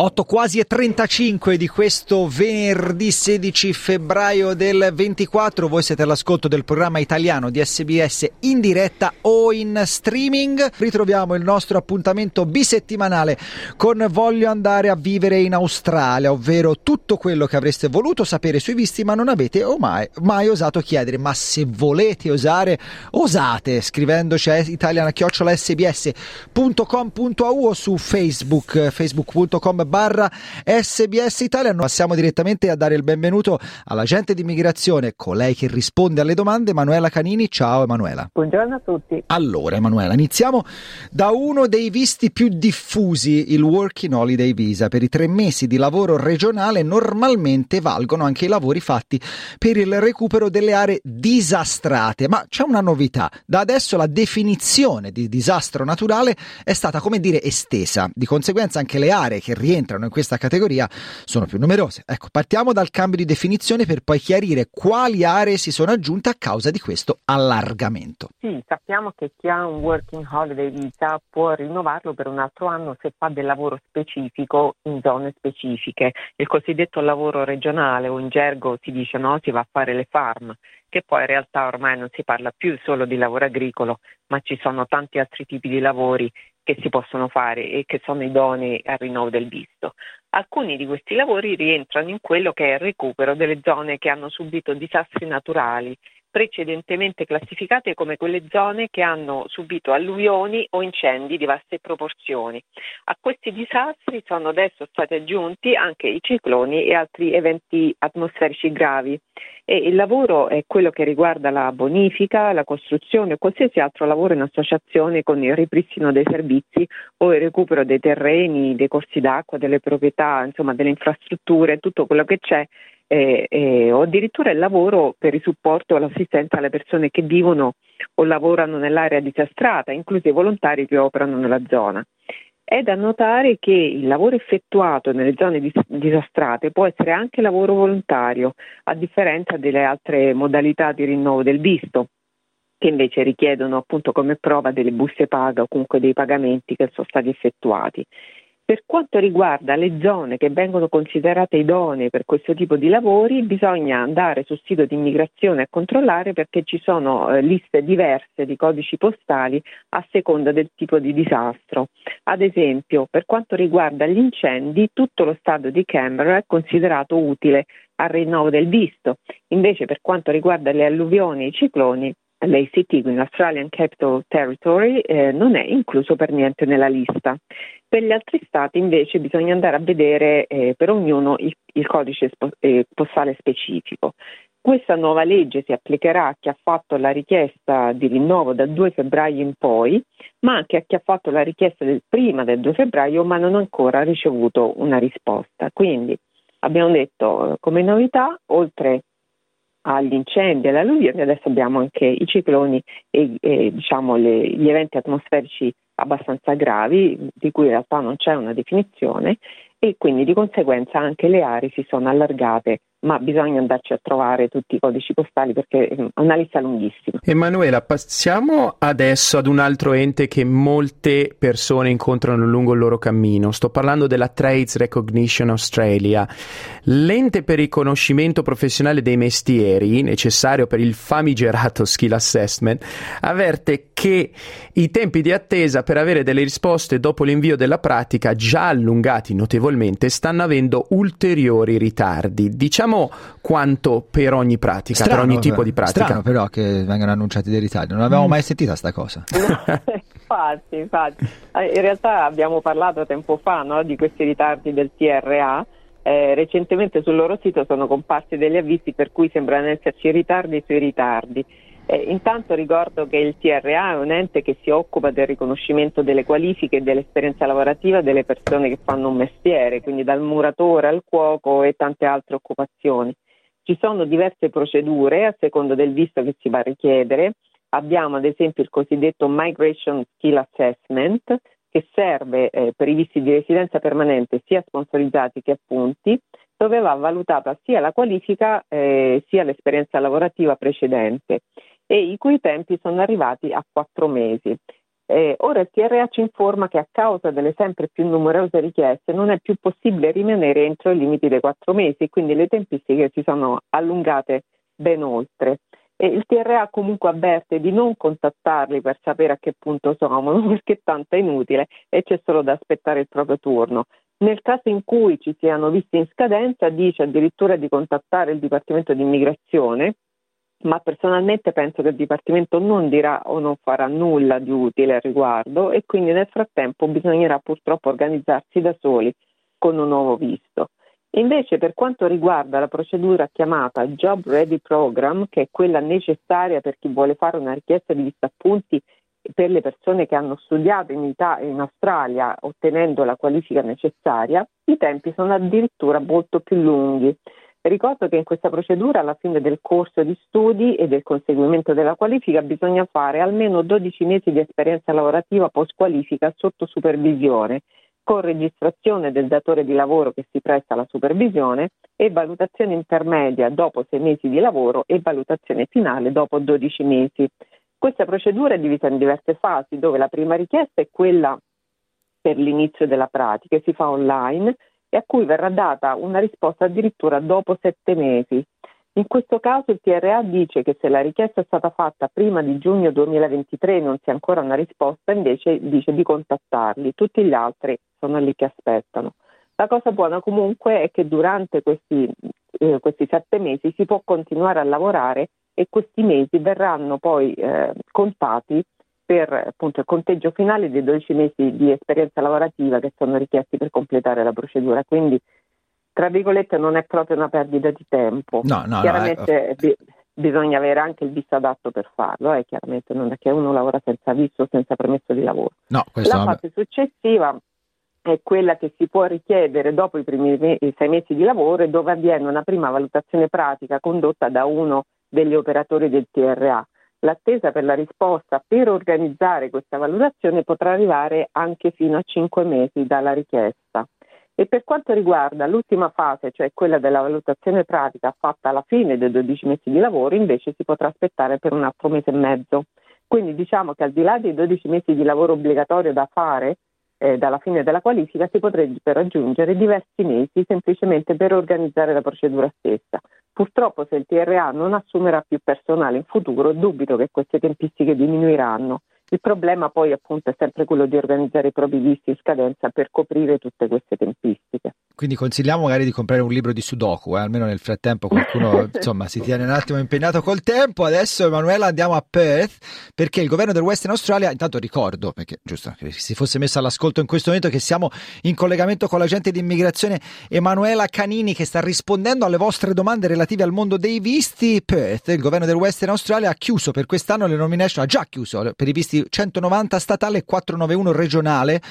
8 quasi e 35 di questo venerdì 16 febbraio del 24. Voi siete all'ascolto del programma italiano di SBS in diretta o in streaming. Ritroviamo il nostro appuntamento bisettimanale con Voglio andare a vivere in Australia, ovvero tutto quello che avreste voluto sapere sui visti ma non avete mai, mai osato chiedere. Ma se volete osare, osate scrivendoci a italiana.sbs.com.au o su Facebook, facebook.com barra SBS Italia. Passiamo direttamente a dare il benvenuto all'agente di immigrazione, colei che risponde alle domande, Emanuela Canini. Ciao Emanuela. Buongiorno a tutti. Allora Emanuela, iniziamo da uno dei visti più diffusi, il Working Holiday Visa. Per i tre mesi di lavoro regionale normalmente valgono anche i lavori fatti per il recupero delle aree disastrate, ma c'è una novità. Da adesso la definizione di disastro naturale è stata, come dire, estesa. Di conseguenza anche le aree che rientrano entrano in questa categoria sono più numerose. Ecco, partiamo dal cambio di definizione per poi chiarire quali aree si sono aggiunte a causa di questo allargamento. Sì, sappiamo che chi ha un working holiday visa può rinnovarlo per un altro anno se fa del lavoro specifico in zone specifiche, il cosiddetto lavoro regionale o in gergo si dice no, si va a fare le farm che poi in realtà ormai non si parla più solo di lavoro agricolo, ma ci sono tanti altri tipi di lavori che si possono fare e che sono idonei al rinnovo del visto. Alcuni di questi lavori rientrano in quello che è il recupero delle zone che hanno subito disastri naturali precedentemente classificate come quelle zone che hanno subito alluvioni o incendi di vaste proporzioni. A questi disastri sono adesso stati aggiunti anche i cicloni e altri eventi atmosferici gravi. E il lavoro è quello che riguarda la bonifica, la costruzione o qualsiasi altro lavoro in associazione con il ripristino dei servizi o il recupero dei terreni, dei corsi d'acqua, delle proprietà, insomma delle infrastrutture, tutto quello che c'è eh, eh, o addirittura il lavoro per il supporto e l'assistenza alle persone che vivono o lavorano nell'area disastrata, inclusi i volontari che operano nella zona. È da notare che il lavoro effettuato nelle zone dis- disastrate può essere anche lavoro volontario, a differenza delle altre modalità di rinnovo del visto, che invece richiedono appunto come prova delle buste paga o comunque dei pagamenti che sono stati effettuati. Per quanto riguarda le zone che vengono considerate idonee per questo tipo di lavori, bisogna andare sul sito di immigrazione a controllare perché ci sono eh, liste diverse di codici postali a seconda del tipo di disastro. Ad esempio, per quanto riguarda gli incendi, tutto lo stato di Canberra è considerato utile al rinnovo del visto. Invece, per quanto riguarda le alluvioni e i cicloni, l'ACT, quindi l'Australian Capital Territory, eh, non è incluso per niente nella lista. Per gli altri stati invece bisogna andare a vedere eh, per ognuno il, il codice spo- eh, postale specifico. Questa nuova legge si applicherà a chi ha fatto la richiesta di rinnovo dal 2 febbraio in poi, ma anche a chi ha fatto la richiesta del prima del 2 febbraio ma non ha ancora ricevuto una risposta. Quindi abbiamo detto eh, come novità, oltre agli incendi alle alluvioni, adesso abbiamo anche i cicloni e, e diciamo le, gli eventi atmosferici abbastanza gravi, di cui in realtà non c'è una definizione, e quindi di conseguenza anche le aree si sono allargate ma bisogna andarci a trovare tutti i codici postali perché è una lista lunghissima. Emanuela, passiamo adesso ad un altro ente che molte persone incontrano lungo il loro cammino. Sto parlando della Trades Recognition Australia, l'ente per il riconoscimento professionale dei mestieri necessario per il famigerato skill assessment avverte che i tempi di attesa per avere delle risposte dopo l'invio della pratica già allungati notevolmente stanno avendo ulteriori ritardi. Diciamo Sappiamo quanto per ogni pratica, strano, per ogni tipo di pratica. Strano però che vengano annunciati dei ritardi, non avevamo mm. mai sentita sta cosa. infatti, infatti. Eh, in realtà abbiamo parlato tempo fa no, di questi ritardi del TRA. Eh, recentemente sul loro sito sono comparsi degli avvisi per cui sembrano esserci ritardi sui ritardi. Eh, intanto ricordo che il TRA è un ente che si occupa del riconoscimento delle qualifiche e dell'esperienza lavorativa delle persone che fanno un mestiere, quindi dal muratore al cuoco e tante altre occupazioni. Ci sono diverse procedure a seconda del visto che si va a richiedere. Abbiamo ad esempio il cosiddetto Migration Skill Assessment che serve eh, per i visti di residenza permanente sia sponsorizzati che appunti, dove va valutata sia la qualifica eh, sia l'esperienza lavorativa precedente e i cui tempi sono arrivati a quattro mesi. Eh, ora il TRA ci informa che a causa delle sempre più numerose richieste non è più possibile rimanere entro i limiti dei quattro mesi, quindi le tempistiche si sono allungate ben oltre. E il TRA comunque avverte di non contattarli per sapere a che punto sono, perché tanto è inutile e c'è solo da aspettare il proprio turno. Nel caso in cui ci siano visti in scadenza, dice addirittura di contattare il Dipartimento di Immigrazione ma personalmente penso che il Dipartimento non dirà o non farà nulla di utile al riguardo e quindi nel frattempo bisognerà purtroppo organizzarsi da soli con un nuovo visto. Invece per quanto riguarda la procedura chiamata Job Ready Program, che è quella necessaria per chi vuole fare una richiesta di vista appunti per le persone che hanno studiato in, Italia, in Australia ottenendo la qualifica necessaria, i tempi sono addirittura molto più lunghi. Ricordo che in questa procedura alla fine del corso di studi e del conseguimento della qualifica bisogna fare almeno 12 mesi di esperienza lavorativa post qualifica sotto supervisione, con registrazione del datore di lavoro che si presta alla supervisione e valutazione intermedia dopo 6 mesi di lavoro e valutazione finale dopo 12 mesi. Questa procedura è divisa in diverse fasi, dove la prima richiesta è quella per l'inizio della pratica, si fa online e a cui verrà data una risposta addirittura dopo sette mesi. In questo caso il TRA dice che se la richiesta è stata fatta prima di giugno 2023 e non si ha ancora una risposta, invece dice di contattarli. Tutti gli altri sono lì che aspettano. La cosa buona comunque è che durante questi, eh, questi sette mesi si può continuare a lavorare e questi mesi verranno poi eh, contati per appunto, il conteggio finale dei 12 mesi di esperienza lavorativa che sono richiesti per completare la procedura. Quindi, tra virgolette, non è proprio una perdita di tempo. No, no, Chiaramente no, bi- bisogna avere anche il visto adatto per farlo, eh? chiaramente non è che uno lavora senza visto o senza permesso di lavoro. No, la fase successiva è quella che si può richiedere dopo i primi me- sei mesi di lavoro e dove avviene una prima valutazione pratica condotta da uno degli operatori del TRA L'attesa per la risposta per organizzare questa valutazione potrà arrivare anche fino a 5 mesi dalla richiesta. E per quanto riguarda l'ultima fase, cioè quella della valutazione pratica fatta alla fine dei 12 mesi di lavoro, invece si potrà aspettare per un altro mese e mezzo. Quindi diciamo che al di là dei 12 mesi di lavoro obbligatorio da fare, eh, dalla fine della qualifica si potrebbero aggiungere diversi mesi semplicemente per organizzare la procedura stessa. Purtroppo se il TRA non assumerà più personale in futuro, dubito che queste tempistiche diminuiranno. Il problema poi appunto è sempre quello di organizzare i propri visti in scadenza per coprire tutte queste tempistiche. Quindi consigliamo magari di comprare un libro di Sudoku, eh? almeno nel frattempo qualcuno insomma, si tiene un attimo impegnato col tempo. Adesso Emanuela andiamo a Perth perché il governo del Western Australia, intanto ricordo, perché giusto che si fosse messo all'ascolto in questo momento che siamo in collegamento con l'agente di immigrazione Emanuela Canini che sta rispondendo alle vostre domande relative al mondo dei visti. Perth, il governo del Western Australia ha chiuso per quest'anno le nomination, ha già chiuso per i visti 190 statale e 491 regionale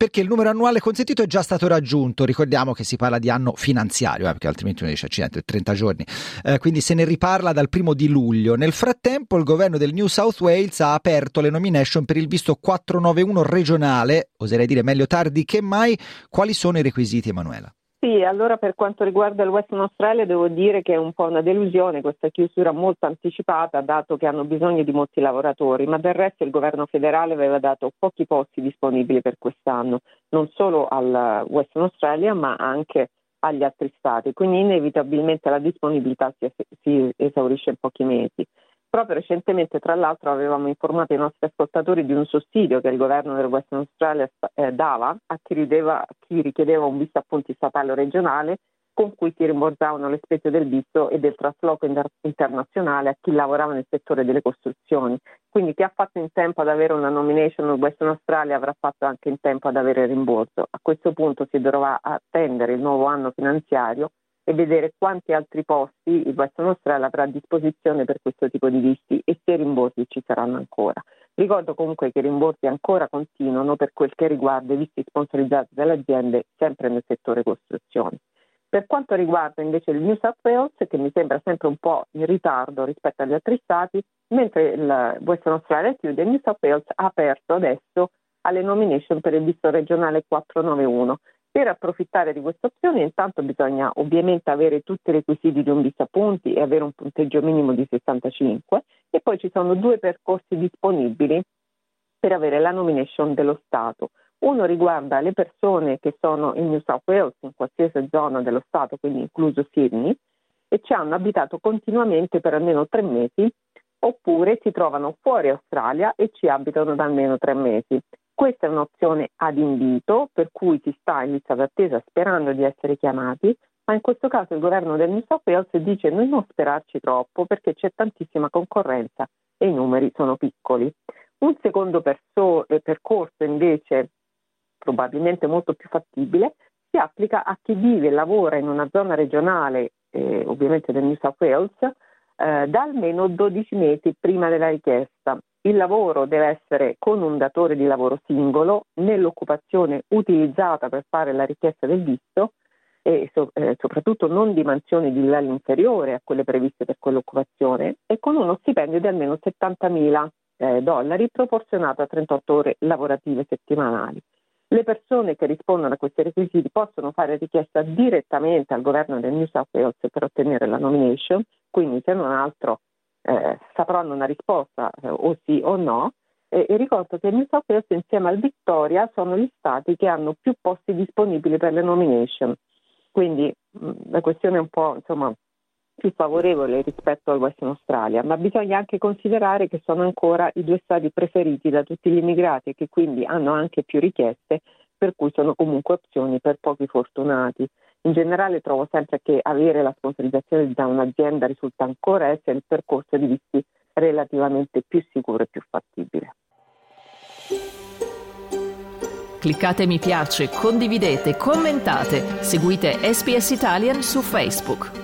perché il numero annuale consentito è già stato raggiunto. Ricordiamo che si parla di anno finanziario, eh, perché altrimenti uno dice accidente, 30 giorni. Eh, quindi se ne riparla dal primo di luglio. Nel frattempo il governo del New South Wales ha aperto le nomination per il visto 491 regionale, oserei dire meglio tardi che mai. Quali sono i requisiti, Emanuela? Sì, allora per quanto riguarda il Western Australia devo dire che è un po' una delusione questa chiusura molto anticipata dato che hanno bisogno di molti lavoratori, ma del resto il governo federale aveva dato pochi posti disponibili per quest'anno, non solo al Western Australia ma anche agli altri stati, quindi inevitabilmente la disponibilità si, si esaurisce in pochi mesi. Proprio recentemente, tra l'altro, avevamo informato i nostri ascoltatori di un sussidio che il governo del Western Australia eh, dava a chi, rideva, chi, richiedeva un visto appunti statale o regionale con cui si rimborsavano le spese del visto e del trasloco inter- internazionale a chi lavorava nel settore delle costruzioni. Quindi chi ha fatto in tempo ad avere una nomination nel Western Australia avrà fatto anche in tempo ad avere il rimborso. A questo punto si dovrà attendere il nuovo anno finanziario e vedere quanti altri posti il Western Australia avrà a disposizione per questo tipo di visti e se rimborsi ci saranno ancora. Ricordo comunque che i rimborsi ancora continuano per quel che riguarda i visti sponsorizzati dalle aziende sempre nel settore costruzioni. Per quanto riguarda invece il New South Wales, che mi sembra sempre un po' in ritardo rispetto agli altri stati, mentre il Western Australia chiude, il New South Wales ha aperto adesso alle nomination per il visto regionale 491 per approfittare di questa opzione intanto bisogna ovviamente avere tutti i requisiti di un visto punti e avere un punteggio minimo di 65 e poi ci sono due percorsi disponibili per avere la nomination dello Stato. Uno riguarda le persone che sono in New South Wales, in qualsiasi zona dello Stato, quindi incluso Sydney, e ci hanno abitato continuamente per almeno tre mesi, oppure si trovano fuori Australia e ci abitano da almeno tre mesi. Questa è un'opzione ad invito, per cui si sta in lista d'attesa sperando di essere chiamati, ma in questo caso il governo del New South Wales dice noi non sperarci troppo perché c'è tantissima concorrenza e i numeri sono piccoli. Un secondo perso- eh, percorso invece probabilmente molto più fattibile si applica a chi vive e lavora in una zona regionale, eh, ovviamente del New South Wales, eh, da almeno 12 mesi prima della richiesta. Il lavoro deve essere con un datore di lavoro singolo nell'occupazione utilizzata per fare la richiesta del visto e so, eh, soprattutto non di mansioni di livello inferiore a quelle previste per quell'occupazione e con uno stipendio di almeno 70.000 eh, dollari proporzionato a 38 ore lavorative settimanali. Le persone che rispondono a questi requisiti possono fare richiesta direttamente al governo del New South Wales per ottenere la nomination, quindi se non altro eh, sapranno una risposta eh, o sì o no. E, e ricordo che il New South Wales insieme al Victoria sono gli stati che hanno più posti disponibili per le nomination. Quindi mh, la questione è un po' insomma, più favorevole rispetto al Western Australia, ma bisogna anche considerare che sono ancora i due stati preferiti da tutti gli immigrati e che quindi hanno anche più richieste, per cui sono comunque opzioni per pochi fortunati. In generale trovo sempre che avere la sponsorizzazione da un'azienda risulta ancora essere il percorso di visti relativamente più sicuro e più fattibile. Cliccate mi piace, condividete, commentate, seguite SPS Italian su Facebook.